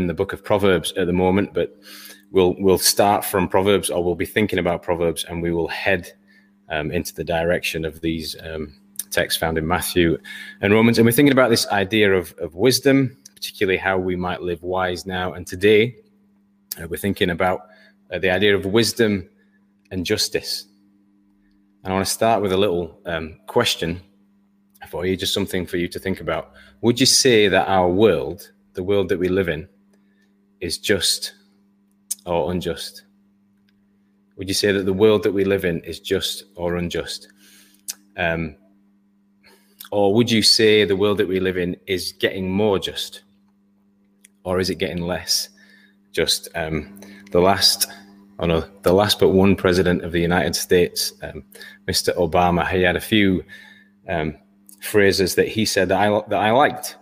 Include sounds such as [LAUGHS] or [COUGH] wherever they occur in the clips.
in the book of Proverbs at the moment, but we'll we'll start from Proverbs, or we'll be thinking about Proverbs, and we will head um, into the direction of these um, texts found in Matthew and Romans. And we're thinking about this idea of, of wisdom, particularly how we might live wise now. And today, uh, we're thinking about uh, the idea of wisdom and justice. And I want to start with a little um, question for you, just something for you to think about. Would you say that our world, the world that we live in, is just or unjust? Would you say that the world that we live in is just or unjust? Um, or would you say the world that we live in is getting more just? Or is it getting less just? Um, the last, oh no, the last but one president of the United States, um, Mr. Obama, he had a few um, phrases that he said that I, that I liked.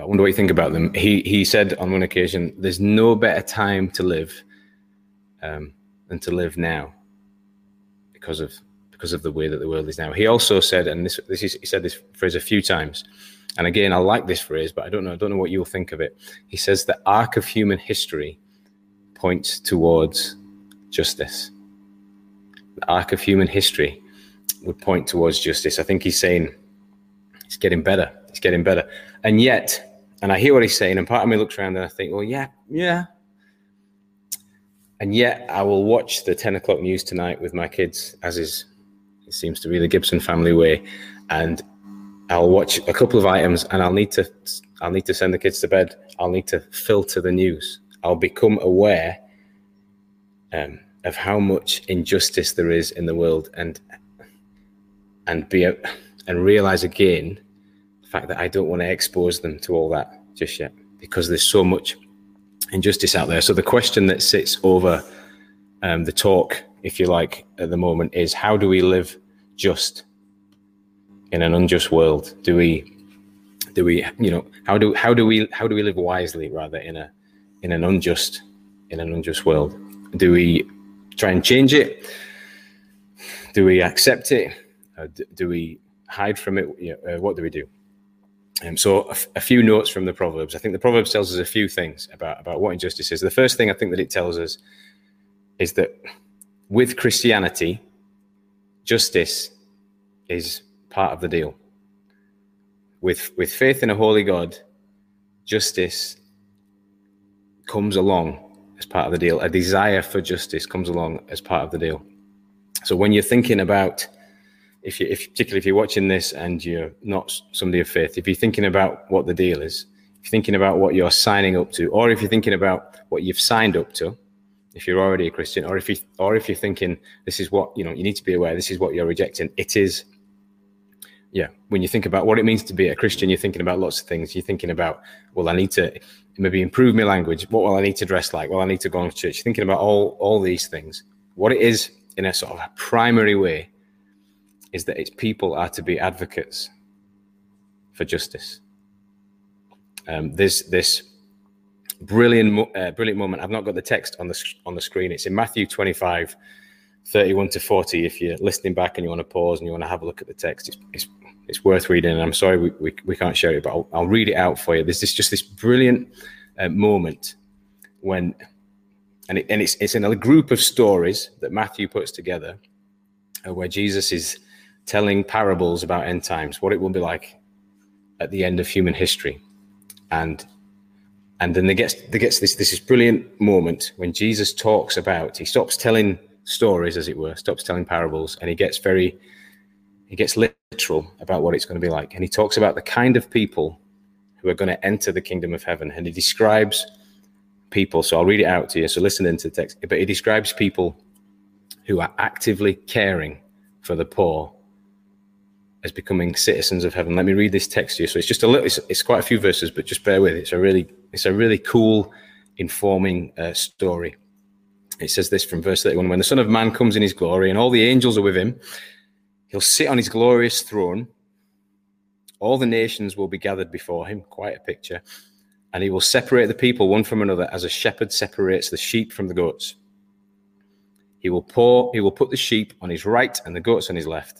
I wonder what you think about them. He, he said on one occasion, there's no better time to live um, than to live now because of because of the way that the world is now. He also said, and this, this is, he said this phrase a few times, and again, I like this phrase, but I don't know, I don't know what you'll think of it. He says the arc of human history points towards justice. The arc of human history would point towards justice. I think he's saying it's getting better. It's getting better. And yet, and I hear what he's saying, and part of me looks around and I think, well, yeah, yeah. And yet, I will watch the 10 o'clock news tonight with my kids, as is it seems to be the Gibson family way. And I'll watch a couple of items and I'll need to I'll need to send the kids to bed. I'll need to filter the news. I'll become aware um, of how much injustice there is in the world and and be and realize again fact that I don't want to expose them to all that just yet because there's so much injustice out there. So the question that sits over um, the talk if you like, at the moment is how do we live just in an unjust world? Do we, do we, you know, how do how do we how do we live wisely rather in a in an unjust in an unjust world? Do we try and change it? Do we accept it? Uh, do, we hide from it? You know, uh, what do we do? Um, so a, a, few notes from the Proverbs. I think the Proverbs tells us a few things about, about what injustice is. The first thing I think that it tells us is that with Christianity, justice is part of the deal. With, with faith in a holy God, justice comes along as part of the deal. A desire for justice comes along as part of the deal. So when you're thinking about, if you, if, particularly if you're watching this and you're not somebody of faith, if you're thinking about what the deal is, if you're thinking about what you're signing up to, or if you're thinking about what you've signed up to, if you're already a Christian, or if you or if you're thinking this is what you know, you need to be aware. This is what you're rejecting. It is, yeah. When you think about what it means to be a Christian, you're thinking about lots of things. You're thinking about, well, I need to maybe improve my language. What will I need to dress like? Well, I need to go to church. You're thinking about all all these things. What it is in a sort of a primary way is that its people are to be advocates for justice. Um, there's this brilliant, uh, brilliant moment. I've not got the text on the on the screen. It's in Matthew 25, 31 to 40. If you're listening back and you want to pause and you want to have a look at the text, it's it's, it's worth reading. And I'm sorry we, we, we can't share it, but I'll, I'll, read it out for you. There's this just this brilliant uh, moment when, and it, and it's it's in a group of stories that Matthew puts together, uh, where Jesus is telling parables about end times, what it will be like at the end of human history, and and then there gets there gets this this is brilliant moment when Jesus talks about he stops telling stories as it were, stops telling parables, and he gets very he gets literal about what it's going to be like, and he talks about the kind of people who are going to enter the kingdom of heaven, and he describes people. So I'll read it out to you. So listen into the text, but he describes people who are actively caring for the poor as becoming citizens of heaven. Let me read this text to you. So it's just a little, it's, it's quite a few verses, but just bear with it. It's a really, it's a really cool, informing uh, story. It says this from verse 31 When the Son of Man comes in his glory and all the angels are with him, he'll sit on his glorious throne. All the nations will be gathered before him. Quite a picture. And he will separate the people one from another as a shepherd separates the sheep from the goats. He will pour, he will put the sheep on his right and the goats on his left.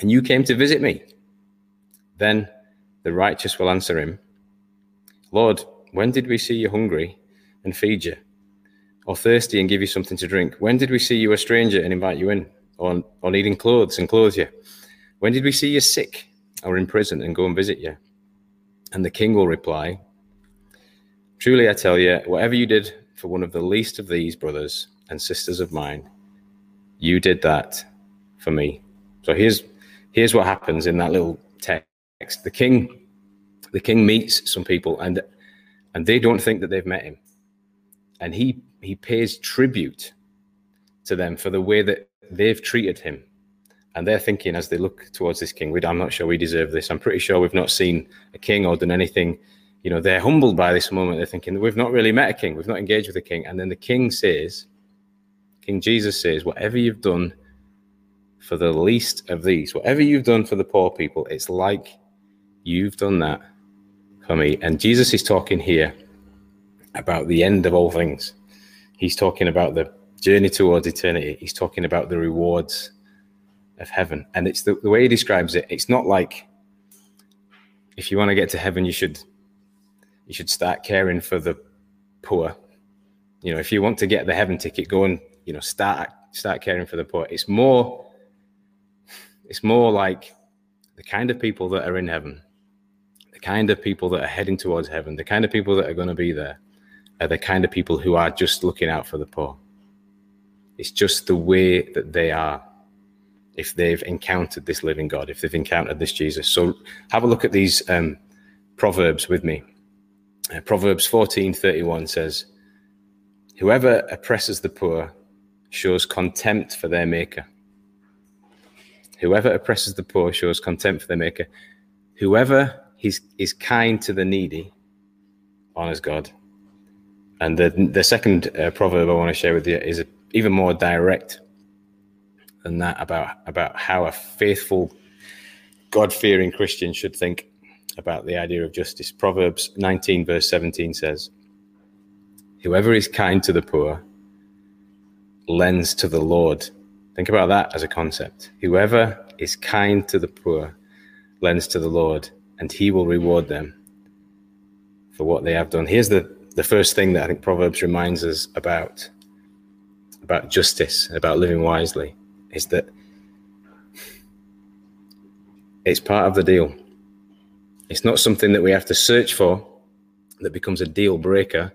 and you came to visit me. Then the righteous will answer him, Lord, when did we see you hungry and feed you, or thirsty and give you something to drink? When did we see you a stranger and invite you in, or, or needing clothes and clothe you? When did we see you sick or in prison and go and visit you? And the king will reply, Truly I tell you, whatever you did for one of the least of these brothers and sisters of mine, you did that for me. So here's here's what happens in that little text. The king the king meets some people and and they don't think that they've met him. And he he pays tribute to them for the way that they've treated him. And they're thinking as they look towards this king, I'm not sure we deserve this. I'm pretty sure we've not seen a king or done anything. You know, they're humbled by this moment. They're thinking, we've not really met a king. We've not engaged with a king. And then the king says, King Jesus says, whatever you've done for the least of these, whatever you've done for the poor people, it's like you've done that for me. And Jesus is talking here about the end of all things. He's talking about the journey towards eternity. He's talking about the rewards of heaven. And it's the, the way he describes it, it's not like if you want to get to heaven, you should you should start caring for the poor. You know, if you want to get the heaven ticket, go and you know, start start caring for the poor. It's more it's more like the kind of people that are in heaven, the kind of people that are heading towards heaven, the kind of people that are going to be there are the kind of people who are just looking out for the poor. It's just the way that they are if they've encountered this living God, if they've encountered this Jesus. So have a look at these um, proverbs with me. Uh, proverbs 14 31 says, Whoever oppresses the poor shows contempt for their maker. Whoever oppresses the poor shows contempt for their maker. Whoever is, is kind to the needy honors God. And the, the second uh, proverb I want to share with you is a, even more direct than that about, about how a faithful, God fearing Christian should think about the idea of justice. Proverbs 19, verse 17 says, Whoever is kind to the poor lends to the Lord. Think about that as a concept. Whoever is kind to the poor lends to the Lord, and he will reward them for what they have done. Here's the, the first thing that I think Proverbs reminds us about about justice, about living wisely, is that it's part of the deal. It's not something that we have to search for that becomes a deal breaker.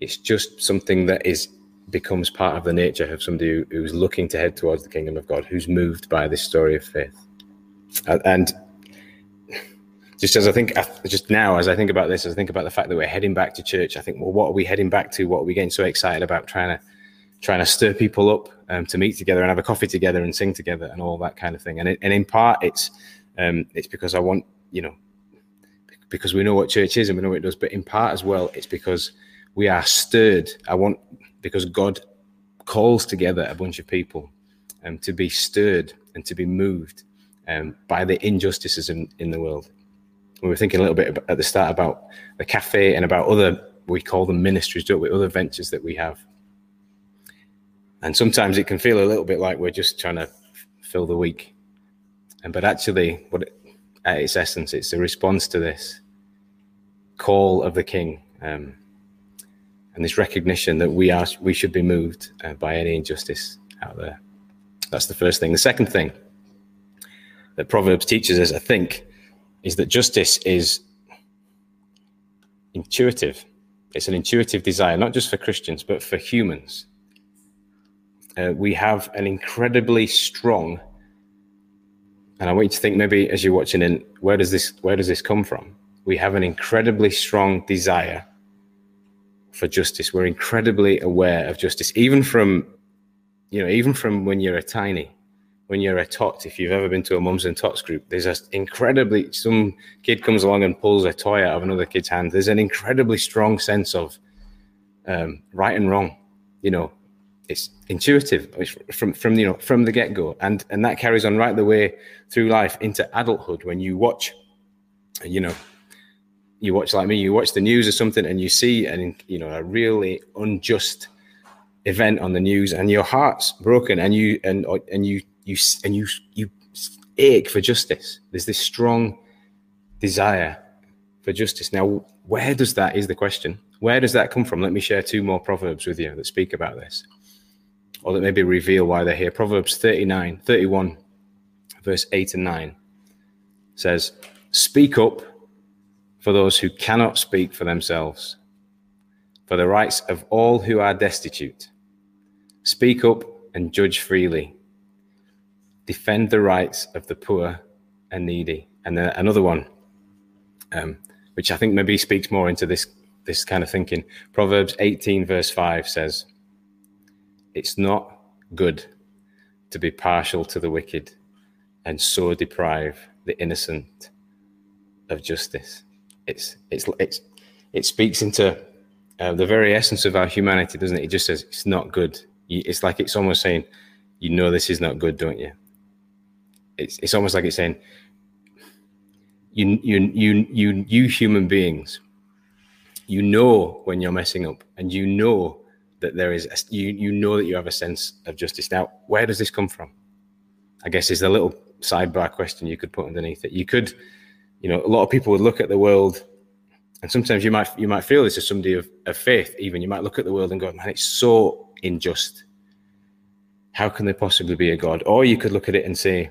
It's just something that is becomes part of the nature of somebody who's looking to head towards the kingdom of God, who's moved by this story of faith. And just as I think, just now, as I think about this, as I think about the fact that we're heading back to church, I think, well, what are we heading back to? What are we getting so excited about trying to trying to stir people up um, to meet together and have a coffee together and sing together and all that kind of thing? And it, and in part, it's um, it's because I want you know because we know what church is and we know what it does, but in part as well, it's because we are stirred. I want because God calls together a bunch of people um, to be stirred and to be moved um, by the injustices in, in the world. We were thinking a little bit at the start about the cafe and about other, we call them ministries, don't we? Other ventures that we have. And sometimes it can feel a little bit like we're just trying to fill the week. And but actually, what it, at its essence, it's a response to this call of the King. Um, and this recognition that we are we should be moved uh, by any injustice out there. That's the first thing. The second thing that Proverbs teaches us, I think, is that justice is intuitive. It's an intuitive desire, not just for Christians, but for humans. Uh, we have an incredibly strong, and I want you to think maybe as you're watching in, where does this where does this come from? We have an incredibly strong desire for justice. We're incredibly aware of justice, even from, you know, even from when you're a tiny when you're a tot, if you've ever been to a mums and tots group, there's an incredibly some kid comes along and pulls a toy out of another kid's hand. There's an incredibly strong sense of um, right and wrong. You know, it's intuitive it's from from you know from the get go, and and that carries on right the way through life into adulthood. When you watch, you know, you watch like me, you watch the news or something, and you see and you know a really unjust event on the news, and your heart's broken, and you and and you you and you you ache for justice. There's this strong desire for justice. Now, where does that is the question? Where does that come from? Let me share two more proverbs with you that speak about this, or that maybe reveal why they're here. Proverbs 39, 31, verse 8 and 9 says, Speak up for those who cannot speak for themselves, for the rights of all who are destitute. Speak up and judge freely defend the rights of the poor and needy. And then another one, um, which I think maybe speaks more into this this kind of thinking. Proverbs 18 verse 5 says, "It's not good to be partial to the wicked and so deprive the innocent of justice." It's it's it's it speaks into uh, the very essence of our humanity, doesn't it? It just says it's not good. It's like it's almost saying, "You know this is not good, don't you?" it's it's almost like it's saying you you you you you human beings you know when you're messing up and you know that there is a, you you know that you have a sense of justice now where does this come from i guess is a little sidebar question you could put underneath it you could you know a lot of people would look at the world and sometimes you might you might feel this as somebody of, of faith even you might look at the world and go man it's so unjust how can there possibly be a god or you could look at it and say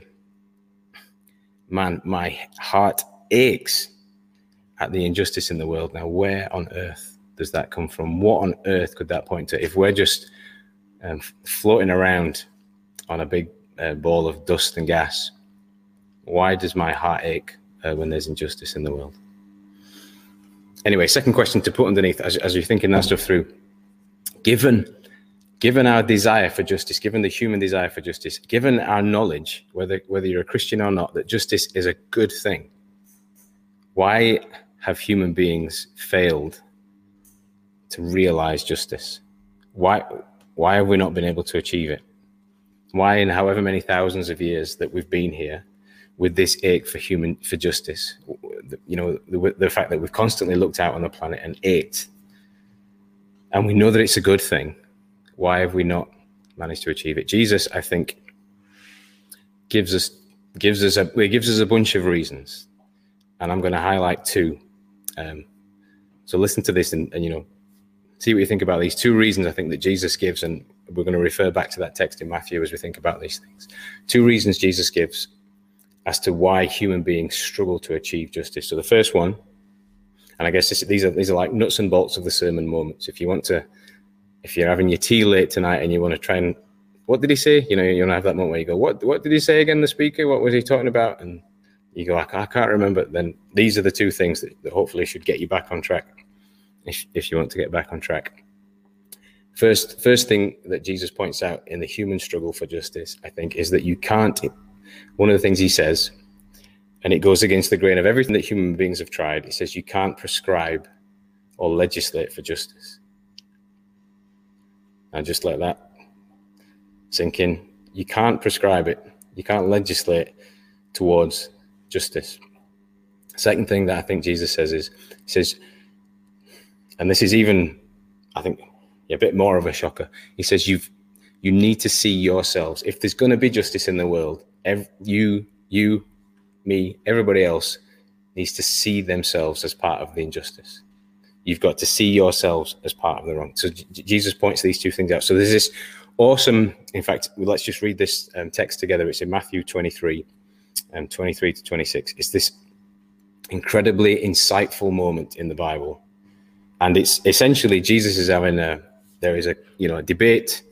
man, my heart aches at the injustice in the world. Now, where on earth does that come from? What on earth could that point to? If we're just um, floating around on a big uh, ball of dust and gas, why does my heart ache uh, when there's injustice in the world? Anyway, second question to put underneath as, as you're thinking that stuff through. Given given our desire for justice, given the human desire for justice, given our knowledge, whether whether you're a Christian or not, that justice is a good thing, why have human beings failed to realize justice? Why why have we not been able to achieve it? Why, in however many thousands of years that we've been here, with this ache for human for justice, you know, the, the fact that we've constantly looked out on the planet and ate, and we know that it's a good thing, why have we not managed to achieve it? Jesus, I think, gives us gives us a it gives us a bunch of reasons, and I'm going to highlight two. Um, so listen to this and, and you know see what you think about these two reasons I think that Jesus gives, and we're going to refer back to that text in Matthew as we think about these things. Two reasons Jesus gives as to why human beings struggle to achieve justice. So the first one, and I guess this, these are these are like nuts and bolts of the sermon moments. If you want to if you're having your tea late tonight and you want to try and what did he say? You know, you want to have that moment where you go, what what did he say again? The speaker, what was he talking about? And you go, I, I can't remember. Then these are the two things that, that hopefully should get you back on track, if if you want to get back on track. First, first thing that Jesus points out in the human struggle for justice, I think, is that you can't. One of the things he says, and it goes against the grain of everything that human beings have tried. He says you can't prescribe or legislate for justice. And just let that sink in. You can't prescribe it, you can't legislate towards justice. Second thing that I think Jesus says is, He says, and this is even, I think, a bit more of a shocker. He says, You've you need to see yourselves. If there's going to be justice in the world, you, you, me, everybody else needs to see themselves as part of the injustice. You've got to see yourselves as part of the wrong. So J- Jesus points these two things out. So there's this awesome, in fact, let's just read this um, text together. It's in Matthew 23, um, 23 to 26. It's this incredibly insightful moment in the Bible. And it's essentially Jesus is having a, there is a, you know, a debate,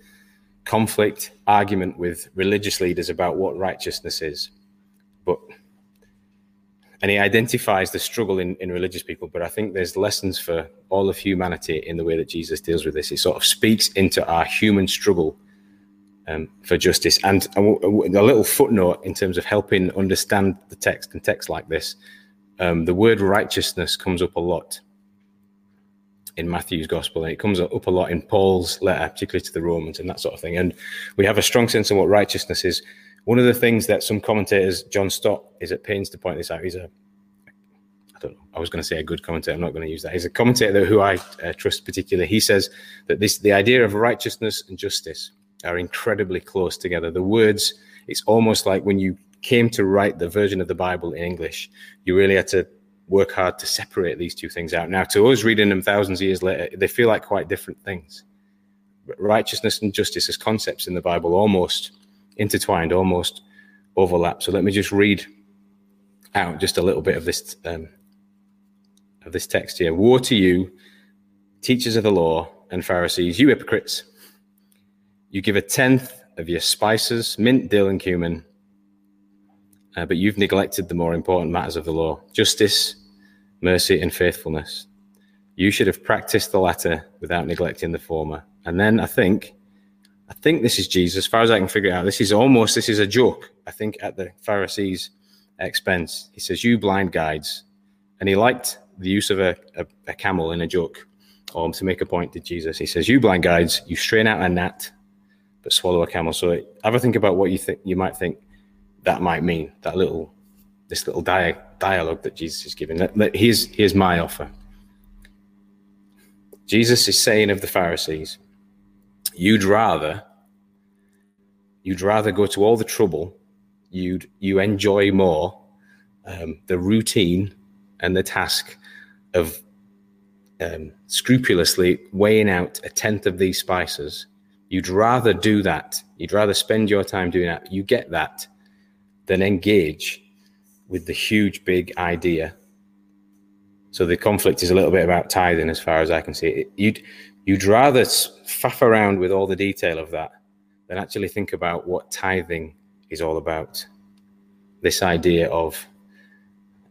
conflict, argument with religious leaders about what righteousness is. But and he identifies the struggle in, in religious people. But I think there's lessons for all of humanity in the way that Jesus deals with this. He sort of speaks into our human struggle um, for justice. And a, a, little footnote in terms of helping understand the text and text like this um, the word righteousness comes up a lot in Matthew's gospel, and it comes up a lot in Paul's letter, particularly to the Romans and that sort of thing. And we have a strong sense of what righteousness is. One of the things that some commentators, John Stott, is at pains to point this out. He's a, I don't know, I was going to say a good commentator. I'm not going to use that. He's a commentator who I uh, trust particularly. He says that this, the idea of righteousness and justice are incredibly close together. The words, it's almost like when you came to write the version of the Bible in English, you really had to work hard to separate these two things out. Now, to us reading them thousands of years later, they feel like quite different things. Righteousness and justice as concepts in the Bible almost intertwined, almost overlap. So let me just read out just a little bit of this um, of this text here. Woe to you, teachers of the law and Pharisees, you hypocrites! You give a tenth of your spices, mint, dill, and cumin uh, but you've neglected the more important matters of the law justice, mercy, and faithfulness. You should have practiced the latter without neglecting the former. And then I think, I think this is Jesus. As far as I can figure it out, this is almost this is a joke. I think at the Pharisees' expense. He says, "You blind guides," and he liked the use of a, a, a camel in a joke, or to make a point to Jesus. He says, "You blind guides, you strain out a gnat, but swallow a camel." So have a think about what you think you might think that might mean that little this little dia- dialogue that Jesus is giving. Here's, here's my offer. Jesus is saying of the Pharisees, you'd rather you'd rather go to all the trouble, you'd you enjoy more um, the routine and the task of um, scrupulously weighing out a tenth of these spices. You'd rather do that. You'd rather spend your time doing that. You get that than engage with the huge big idea. So the conflict is a little bit about tithing, as far as I can see. You'd you'd rather faff around with all the detail of that than actually think about what tithing is all about. This idea of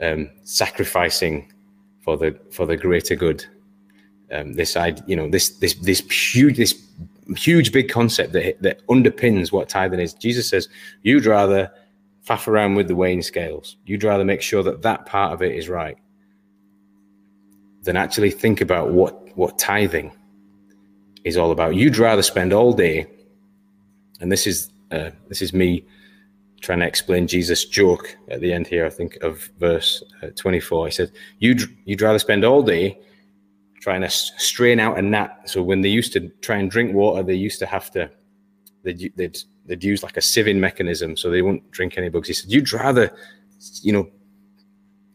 um, sacrificing for the for the greater good. Um, this idea, you know, this this this huge this huge big concept that that underpins what tithing is. Jesus says, you'd rather faff around with the weighing scales. You'd rather make sure that that part of it is right than actually think about what, what tithing is all about. You'd rather spend all day, and this is uh, this is me trying to explain Jesus' joke at the end here. I think of verse uh, 24. He said, "You'd you'd rather spend all day trying to strain out a gnat." So when they used to try and drink water, they used to have to they'd, they'd they'd use like a sieving mechanism so they wouldn't drink any bugs. He said, You'd rather, you know,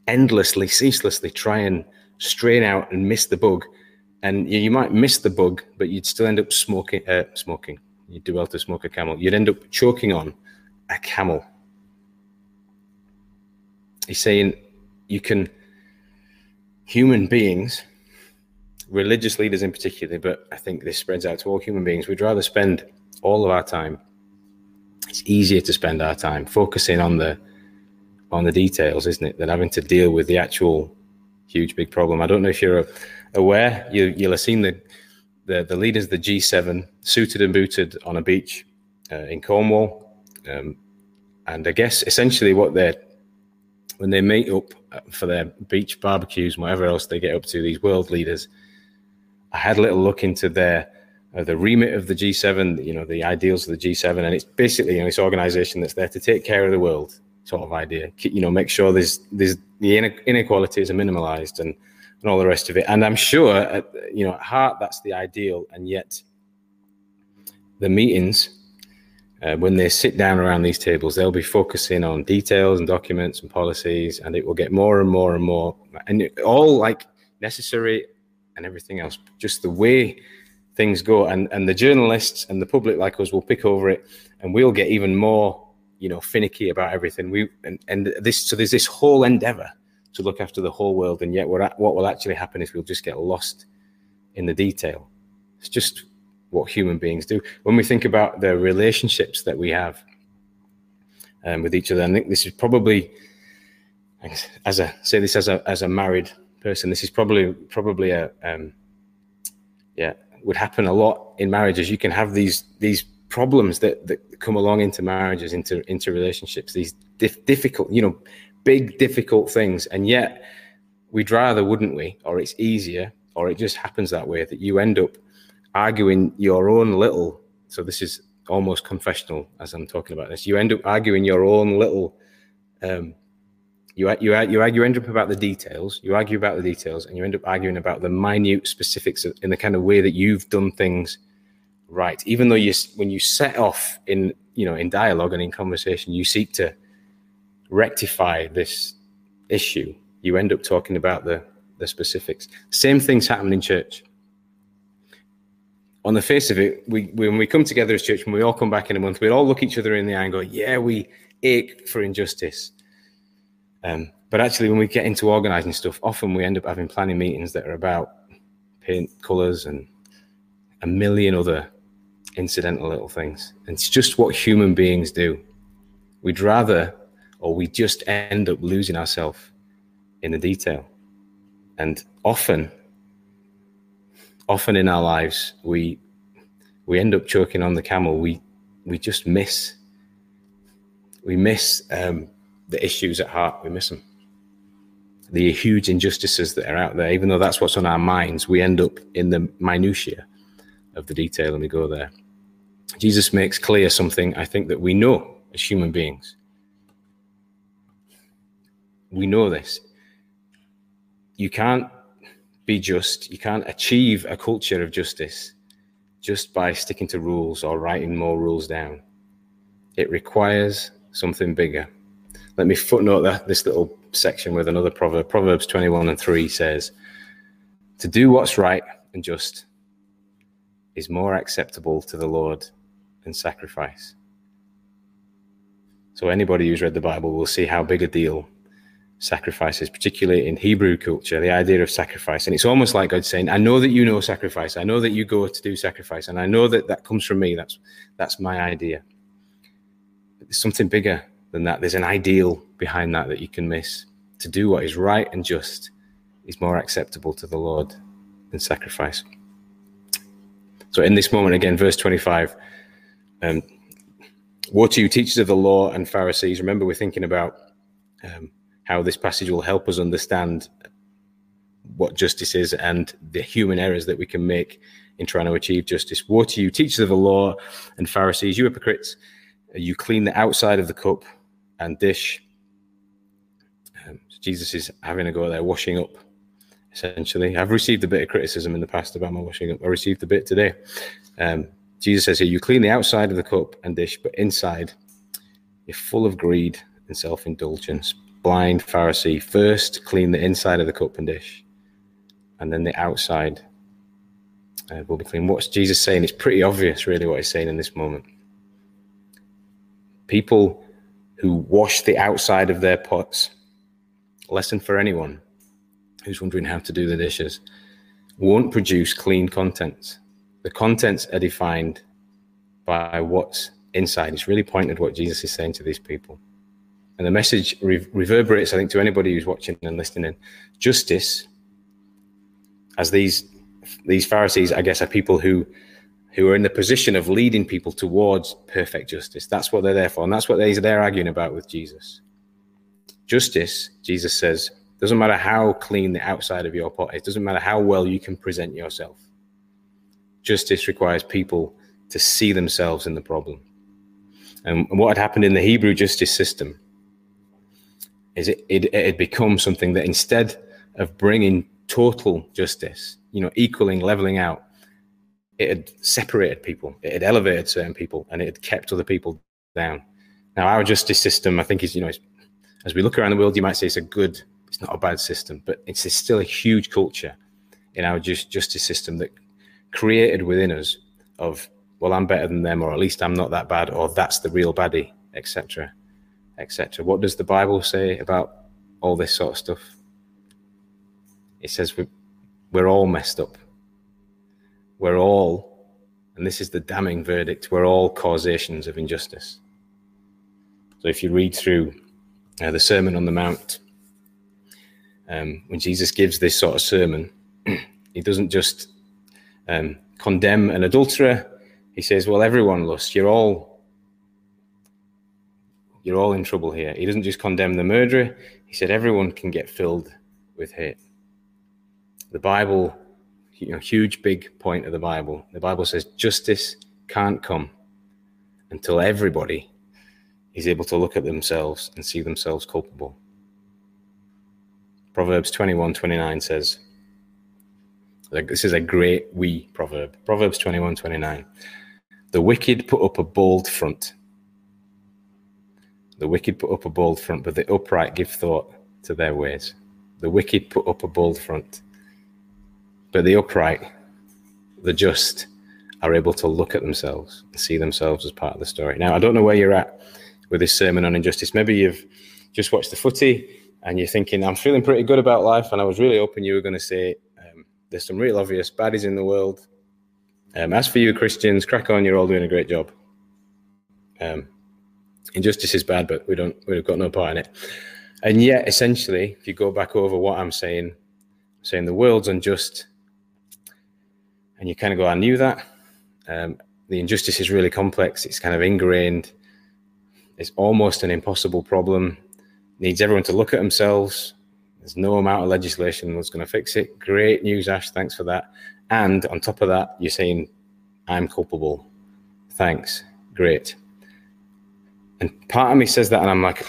endlessly, ceaselessly try and strain out and miss the bug. And you, might miss the bug, but you'd still end up smoking, uh, smoking. You'd do well to smoke a camel. You'd end up choking on a camel. He's saying you can, human beings, religious leaders in particular, but I think this spreads out to all human beings, we'd rather spend all of our time it's easier to spend our time focusing on the on the details, isn't it, than having to deal with the actual huge big problem. I don't know if you're aware. You you'll have seen the the, the leaders of the G7 suited and booted on a beach uh, in Cornwall, um, and I guess essentially what they're when they meet up for their beach barbecues and whatever else they get up to, these world leaders. I had a little look into their uh, the remit of the G7, you know, the ideals of the G7, and it's basically you know this organization that's there to take care of the world, sort of idea. You know, make sure there's there's the inequalities are minimalized and and all the rest of it. And I'm sure, at, you know, at heart that's the ideal, and yet the meetings. Uh, when they sit down around these tables, they'll be focusing on details and documents and policies, and it will get more and more and more, and all like necessary and everything else. Just the way things go and and the journalists and the public like us will pick over it and we'll get even more you know finicky about everything. We and, and this so there's this whole endeavor to look after the whole world and yet what what will actually happen is we'll just get lost in the detail. It's just what human beings do. When we think about the relationships that we have um, with each other i think this is probably as a say this as a as a married person this is probably probably a um, yeah would happen a lot in marriages. You can have these these problems that, that come along into marriages, into into relationships, these dif- difficult, you know, big difficult things, and yet we'd rather, wouldn't we? Or it's easier, or it just happens that way that you end up arguing your own little. So this is almost confessional as I'm talking about this. You end up arguing your own little. Um, you, you, you argue end up about the details. You argue about the details, and you end up arguing about the minute specifics in the kind of way that you've done things right. Even though you, when you set off in you know in dialogue and in conversation, you seek to rectify this issue. You end up talking about the the specifics. Same things happen in church on the face of it, we when we come together as church, when we all come back in a month, we all look each other in the eye and go, "Yeah, we ache for injustice." Um, but actually, when we get into organising stuff, often we end up having planning meetings that are about paint colours and a million other incidental little things. And it's just what human beings do. We'd rather, or we just end up losing ourselves in the detail. And often often in our lives we we end up choking on the camel. We we just miss we miss um, the issues at heart. We miss them. The huge injustices that are out there, even though that's what's on our minds, we end up in the minutiae of the detail and we go there. Jesus makes clear something I think that we know as human beings. We know this. You can't be just. You can't achieve a culture of justice just by sticking to rules or writing more rules down. It requires something bigger. Let me footnote that, this little section with another proverb. Proverbs 21 and 3 says, To do what's right and just is more acceptable to the Lord than sacrifice. So, anybody who's read the Bible will see how big a deal sacrifices, particularly in Hebrew culture, the idea of sacrifice. And it's almost like God saying, I know that you know sacrifice. I know that you go to do sacrifice. And I know that that comes from me. That's, that's my idea. But there's something bigger than that. There's an ideal behind that that you can miss. To do what is right and just is more acceptable to the Lord than sacrifice. So in this moment, again, verse 25, um, woe to you, teachers of the law and Pharisees. Remember, we're thinking about um, how this passage will help us understand what justice is and the human errors that we can make in trying to achieve justice. Woe to you, teachers of the law and Pharisees, you hypocrites! You clean the outside of the cup and dish. Um, Jesus is having a go there, washing up, essentially. I've received a bit of criticism in the past about my washing up. I received a bit today. Um, Jesus says here, You clean the outside of the cup and dish, but inside you're full of greed and self indulgence blind Pharisee first clean the inside of the cup and dish, and then the outside uh, will be clean. What's Jesus saying? It's pretty obvious, really, what he's saying in this moment. People who wash the outside of their pots, lesson for anyone who's wondering how to do the dishes, won't produce clean contents. The contents are defined by what's inside. It's really pointed what Jesus is saying to these people. And the message re- reverberates, I think, to anybody who's watching and listening. Justice, as these these Pharisees, I guess, are people who who are in the position of leading people towards perfect justice. That's what they're there for, and that's what they're arguing about with Jesus. Justice, Jesus says, doesn't matter how clean the outside of your pot is, doesn't matter how well you can present yourself. Justice requires people to see themselves in the problem. And what had happened in the Hebrew justice system is it, it, it had become something that instead of bringing total justice, you know, equaling, leveling out, it had separated people, it had elevated certain people, and it had kept other people down. Now, our justice system, I think, is, you know, as we look around the world, you might say it's a good, it's not a bad system, but it's still a huge culture in our just, justice system that created within us of, well, I'm better than them, or at least I'm not that bad, or that's the real baddie, etc etc. What does the Bible say about all this sort of stuff? It says we're, we're all messed up. We're all, and this is the damning verdict, we're all causations of injustice. So if you read through uh, the Sermon on the Mount, um, when Jesus gives this sort of sermon, [CLEARS THROAT] he doesn't just um, condemn an adulterer, he says, Well, everyone lusts. You're all you're all in trouble here. He doesn't just condemn the murderer, he said everyone can get filled with hate. The Bible, you know, huge big point of the Bible. The Bible says justice can't come until everybody is able to look at themselves and see themselves culpable. Proverbs 21 29 says, like, this is a great wee proverb. Proverbs 21 29. The wicked put up a bold front. The wicked put up a bold front, but the upright give thought to their ways. The wicked put up a bold front, but the upright, the just, are able to look at themselves and see themselves as part of the story. Now, I don't know where you're at with this sermon on injustice. Maybe you've just watched the footy and you're thinking, I'm feeling pretty good about life, and I was really hoping you were going to say, um, There's some real obvious baddies in the world. Um, as for you, Christians, crack on, you're all doing a great job. Um, injustice is bad, but we don't, we've got no part in it. And yet, essentially, if you go back over what I'm saying, I'm saying the world's unjust, and you kind of go, I knew that. Um, the injustice is really complex. It's kind of ingrained. It's almost an impossible problem. Needs everyone to look at themselves. There's no amount of legislation that's going to fix it. Great news, Ash. Thanks for that. And on top of that, you're saying, I'm culpable. Thanks. Great. And part of me says that, and I'm like,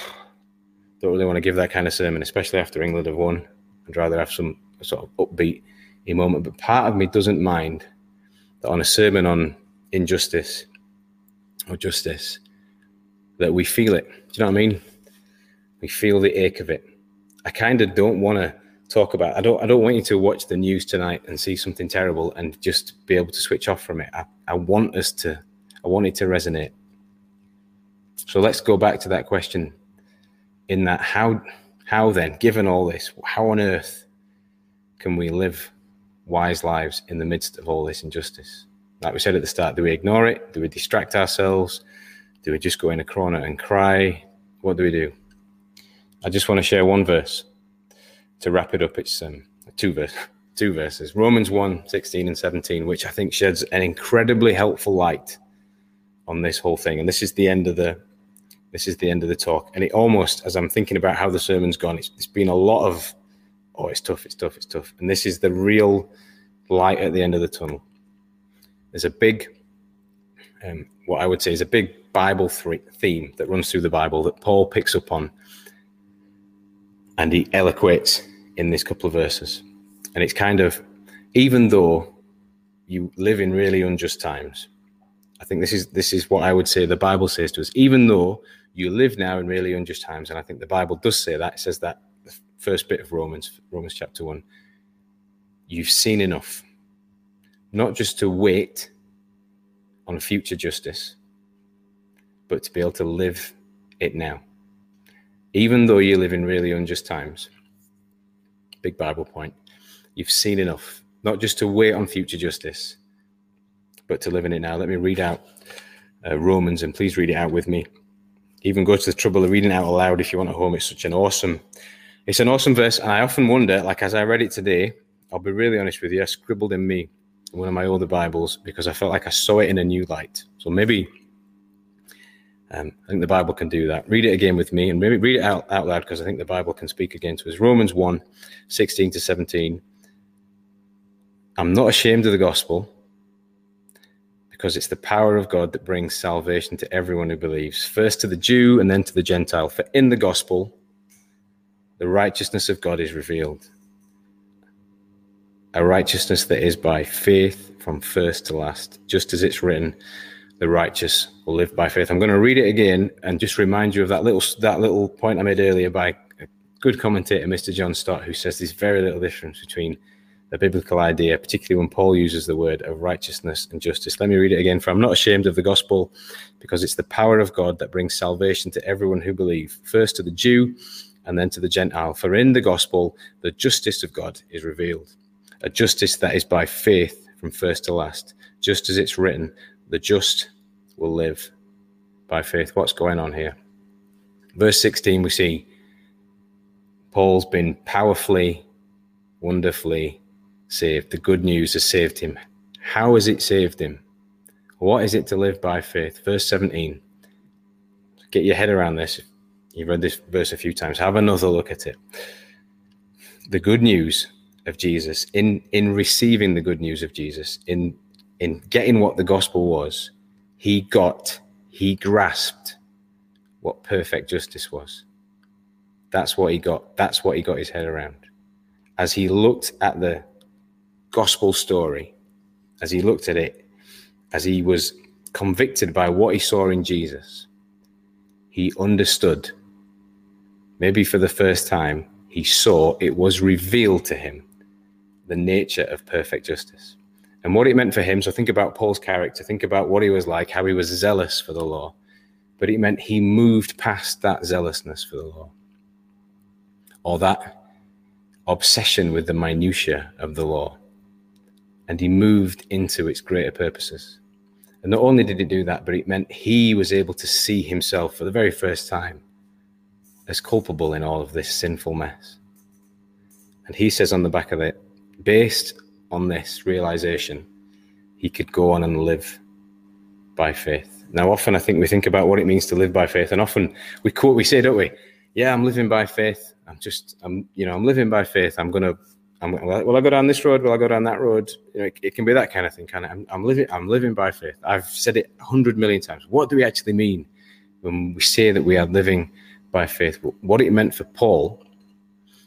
don't really want to give that kind of sermon, especially after England have won. I'd rather have some sort of upbeat moment. But part of me doesn't mind that on a sermon on injustice or justice, that we feel it. Do you know what I mean? We feel the ache of it. I kind of don't want to talk about. I don't. I don't want you to watch the news tonight and see something terrible and just be able to switch off from it. I, I want us to. I want it to resonate. So let's go back to that question. In that, how how then, given all this, how on earth can we live wise lives in the midst of all this injustice? Like we said at the start, do we ignore it? Do we distract ourselves? Do we just go in a corner and cry? What do we do? I just want to share one verse to wrap it up. It's um, two verse, [LAUGHS] two verses. Romans 1, 16 and 17, which I think sheds an incredibly helpful light on this whole thing. And this is the end of the this is the end of the talk. And it almost, as I'm thinking about how the sermon's gone, it's, it's been a lot of, oh, it's tough, it's tough, it's tough. And this is the real light at the end of the tunnel. There's a big, um, what I would say is a big Bible th- theme that runs through the Bible that Paul picks up on and he eloquates in this couple of verses. And it's kind of, even though you live in really unjust times, I think this is this is what I would say the Bible says to us. Even though you live now in really unjust times, and I think the Bible does say that. It says that first bit of Romans, Romans chapter one. You've seen enough, not just to wait on future justice, but to be able to live it now even though you live in really unjust times. Big Bible point. You've seen enough, not just to wait on future justice, but to live in it now. Let me read out uh, Romans, and please read it out with me. Even go to the trouble of reading out aloud if you want at home. It's such an awesome, it's an awesome verse, and I often wonder, like as I read it today, I'll be really honest with you, I scribbled in me one of my older Bibles because I felt like I saw it in a new light. So maybe um, I think the Bible can do that. Read it again with me and maybe read it out, out loud because I think the Bible can speak again to us. Romans 1 16 to 17. I'm not ashamed of the gospel because it's the power of God that brings salvation to everyone who believes, first to the Jew and then to the Gentile. For in the gospel, the righteousness of God is revealed. A righteousness that is by faith from first to last, just as it's written the righteous will live by faith. I'm going to read it again and just remind you of that little that little point I made earlier by a good commentator, Mr. John Stott, who says there's very little difference between the biblical idea, particularly when Paul uses the word of righteousness and justice. Let me read it again. For I'm not ashamed of the gospel, because it's the power of God that brings salvation to everyone who believes, first to the Jew and then to the Gentile. For in the gospel, the justice of God is revealed, a justice that is by faith from first to last, just as it's written, the just will live by faith. What's going on here? Verse 16, we see Paul's been powerfully, wonderfully saved. The good news has saved him. How has it saved him? What is it to live by faith? Verse 17. Get your head around this. You've read this verse a few times. Have another look at it. The good news of Jesus, in, in receiving the good news of Jesus, in, in getting what the gospel was, he got, he grasped what perfect justice was. That's what he got. That's what he got his head around. As he looked at the gospel story, as he looked at it, as he was convicted by what he saw in Jesus, he understood. Maybe for the first time, he saw it was revealed to him the nature of perfect justice and what it meant for him. So think about Paul's character, think about what he was like, how he was zealous for the law. But it meant he moved past that zealousness for the law or that obsession with the minutiae of the law. And he moved into its greater purposes. And not only did he do that, but it meant he was able to see himself for the very first time as culpable in all of this sinful mess. And he says on the back of it, based on this realization, he could go on and live by faith. Now, often I think we think about what it means to live by faith, and often we quote, we say, don't we? Yeah, I'm living by faith. I'm just, I'm, you know, I'm living by faith. I'm gonna, I'm, will I go down this road? Will I go down that road? You know, it, it can be that kind of thing. Kind of, I'm, I'm living, I'm living by faith. I've said it a hundred million times. What do we actually mean when we say that we are living by faith? What it meant for Paul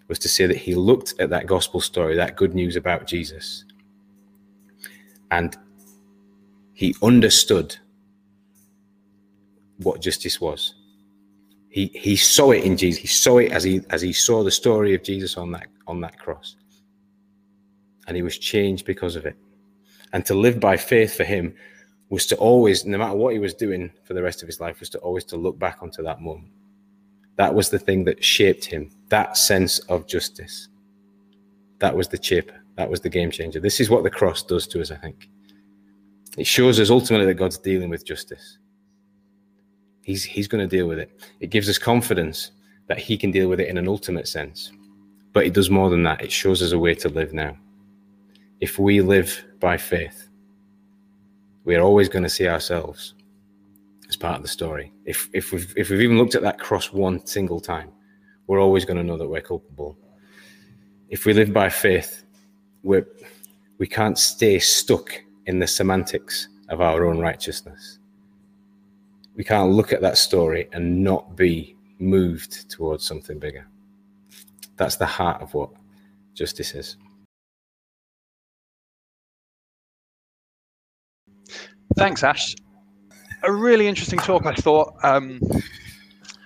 was to say that he looked at that gospel story, that good news about Jesus, and he understood what justice was. He he saw it in Jesus. He saw it as he as he saw the story of Jesus on that on that cross. And he was changed because of it. And to live by faith for him was to always, no matter what he was doing for the rest of his life, was to always to look back onto that moment. That was the thing that shaped him, that sense of justice. That was the chip. That was the game changer. This is what the cross does to us, I think. It shows us ultimately that God's dealing with justice. He's, he's going to deal with it. It gives us confidence that He can deal with it in an ultimate sense. But it does more than that. It shows us a way to live now. If we live by faith, we're always going to see ourselves as part of the story. If if we've if we've even looked at that cross one single time, we're always going to know that we're culpable. If we live by faith, we're we can't stay stuck in the semantics of our own righteousness. We can't look at that story and not be moved towards something bigger. That's the heart of what justice is. Thanks, Ash a really interesting talk, I thought. Um,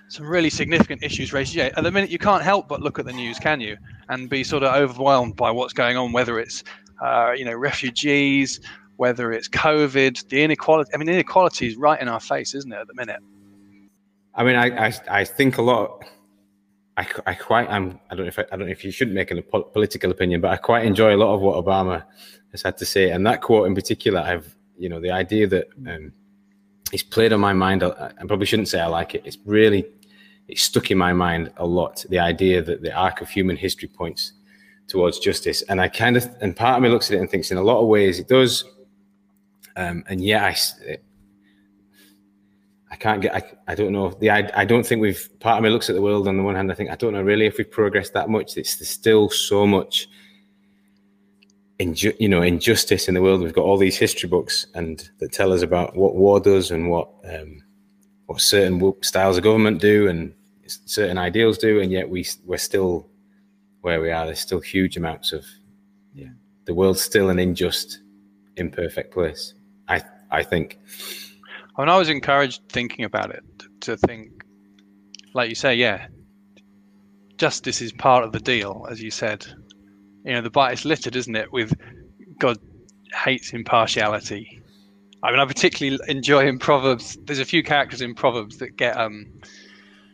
some really significant issues raised. Yeah, at the minute you can't help but look at the news, can you? And be sort of overwhelmed by what's going on, whether it's uh, you know refugees, whether it's COVID, the inequality. I mean, inequality is right in our face, isn't it? At the minute. I mean, I I, I think a lot. I, I quite I'm I don't know if I, I don't know if you should make a political opinion, but I quite enjoy a lot of what Obama has had to say, and that quote in particular. I've you know the idea that. Um, it's played on my mind. I probably shouldn't say I like it. It's really it's stuck in my mind a lot. The idea that the arc of human history points towards justice, and I kind of and part of me looks at it and thinks in a lot of ways it does, um, and yet I. it, I can't get. I, I don't know. The I, I don't think we've. Part of me looks at the world on the one hand. I think I don't know really if we've progressed that much. It's there's still so much inju- you know injustice in the world. We've got all these history books and that tell us about what war does and what um, what certain styles of government do and certain ideals do, and yet we we're still where we are. There's still huge amounts of yeah. The world's still an unjust, imperfect place. I I think. When I was encouraged thinking about it to think, like you say, yeah, justice is part of the deal, as you said you know the Bible is littered, isn't it, with God hates impartiality. I mean, I particularly enjoy in Proverbs. There's a few characters in Proverbs that get um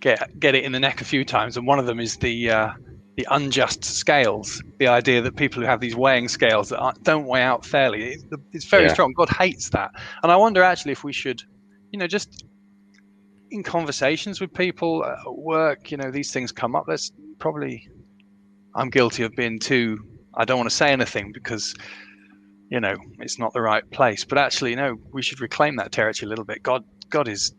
get get it in the neck a few times, and one of them is the uh, the unjust scales. The idea that people who have these weighing scales that don't weigh out fairly. It's very yeah. strong. God hates that, and I wonder actually if we should, you know, just in conversations with people at work, you know, these things come up. Let's probably I'm guilty of being too. I don't want to say anything because, you know, it's not the right place. But actually, you know, we should reclaim that territory a little bit. God, God is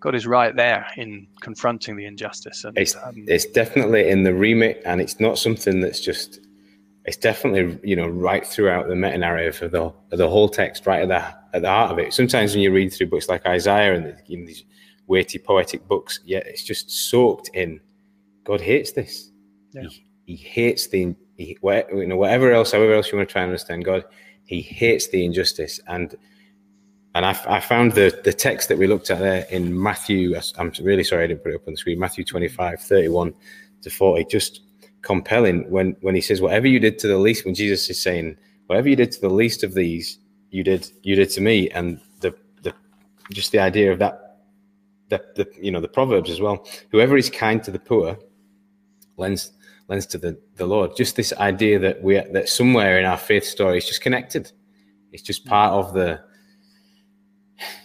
God is right there in confronting the injustice. And, it's, um, it's definitely in the remit, and it's not something that's just. It's definitely you know right throughout the meta narrative of the of the whole text, right at the at the heart of it. Sometimes when you read through books like Isaiah and the, you know, these weighty poetic books, yeah, it's just soaked in. God hates this. Yeah. He, he hates the he, you know whatever else, however else you want to try and understand God, he hates the injustice and and I, I, found the, the text that we looked at there in Matthew, I'm really sorry I didn't put it up on the screen, Matthew 25, 31 to 40, just compelling when, when he says, whatever you did to the least, when Jesus is saying, whatever you did to the least of these, you did, you did to me. And the, the, just the idea of that, the, the, you know, the Proverbs as well, whoever is kind to the poor lends, lends to the, the Lord. Just this idea that we, that somewhere in our faith story is just connected. It's just part of the,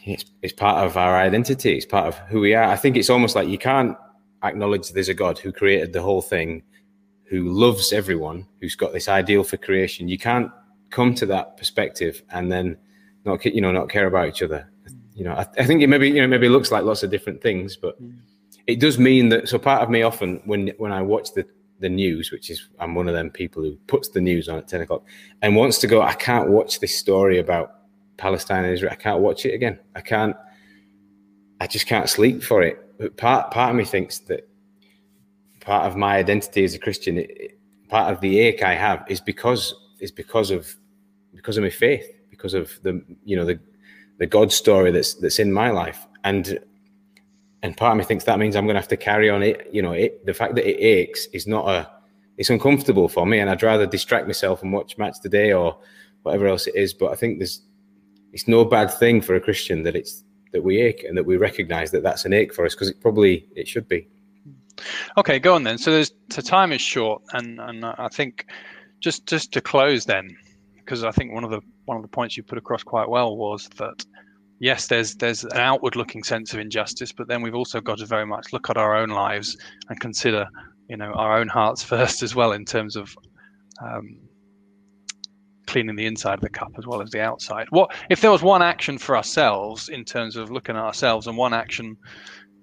it's, it's part of our identity. It's part of who we are. I think it's almost like you can't acknowledge there's a God who created the whole thing, who loves everyone, who's got this ideal for creation. You can't come to that perspective and then not you know not care about each other. You know, I, I think it maybe you know maybe looks like lots of different things, but mm. it does mean that. So part of me often when when I watch the the news, which is I'm one of them people who puts the news on at ten o'clock and wants to go. I can't watch this story about Palestine and Israel. I can't watch it again. I can't. I just can't sleep for it. But part part of me thinks that part of my identity as a Christian, it, part of the ache I have is because is because of because of my faith, because of the you know the the God story that's that's in my life, and and part of me thinks that means I'm going to have to carry on it. You know, it, the fact that it aches is not a it's uncomfortable for me, and I'd rather distract myself and watch match today or whatever else it is. But I think there's it's no bad thing for a Christian that it's that we ache and that we recognize that that's an ache for us because it probably it should be. Okay, go on then. So there's so time is short, and and I think just just to close then, because I think one of the one of the points you put across quite well was that yes, there's there's an outward looking sense of injustice, but then we've also got to very much look at our own lives and consider you know our own hearts [LAUGHS] first as well in terms of um, cleaning the inside of the cup as well as the outside. What if there was one action for ourselves in terms of looking at ourselves and one action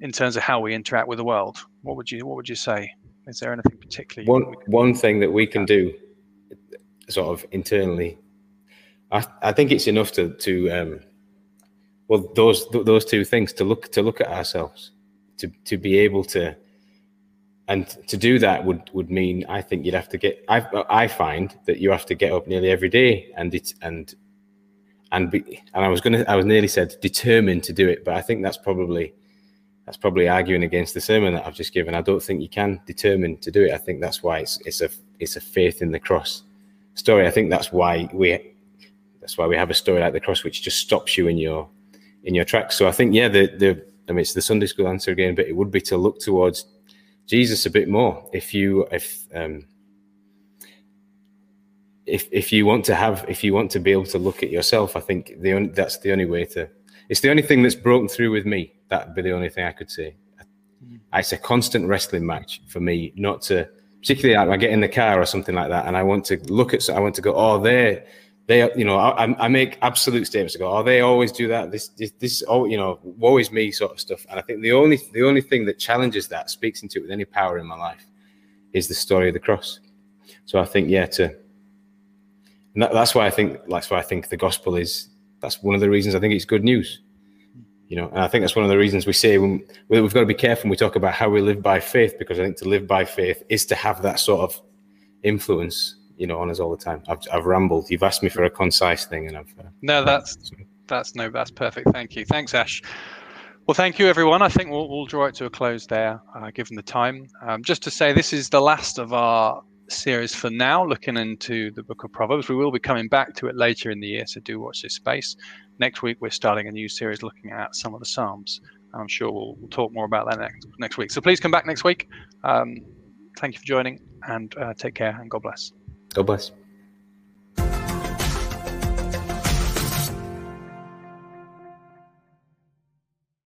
in terms of how we interact with the world? What would you what would you say? Is there anything particularly one one thing that we can do sort of internally? I I think it's enough to to um, well those those two things to look to look at ourselves to to be able to and to do that would would mean I think you'd have to get I I find that you have to get up nearly every day and it and and be and I was gonna I was nearly said determined to do it but I think that's probably that's probably arguing against the sermon that I've just given. I don't think you can determine to do it. I think that's why it's it's a it's a faith in the cross story. I think that's why we that's why we have a story like the cross which just stops you in your in your tracks so I think yeah the the I mean it's the Sunday school answer again but it would be to look towards Jesus a bit more. If you if um, if if you want to have if you want to be able to look at yourself, I think the only, that's the only way to. It's the only thing that's broken through with me. That'd be the only thing I could say. Mm. It's a constant wrestling match for me, not to particularly I get in the car or something like that, and I want to look at. I want to go. Oh, there they, you know, I, I make absolute statements go, oh, they always do that. This, this, this, oh, you know, woe is me sort of stuff. And I think the only, the only thing that challenges that, speaks into it with any power in my life, is the story of the cross. So I think, yeah, to, that, that's why I think, that's why I think the gospel is. That's one of the reasons I think it's good news. You know, and I think that's one of the reasons we say when, we've got to be careful when we talk about how we live by faith, because I think to live by faith is to have that sort of influence you know on us all the time. I've, I've rambled. You've asked me for a concise thing, and I've uh, no, that's that's no, that's perfect. Thank you. Thanks, Ash. Well, thank you, everyone. I think we'll, we'll draw it to a close there, uh, given the time. Um, just to say, this is the last of our series for now, looking into the book of Proverbs. We will be coming back to it later in the year, so do watch this space. Next week, we're starting a new series looking at some of the Psalms. I'm sure we'll, we'll talk more about that next, next week. So please come back next week. Um, thank you for joining, and uh, take care, and God bless. God bless.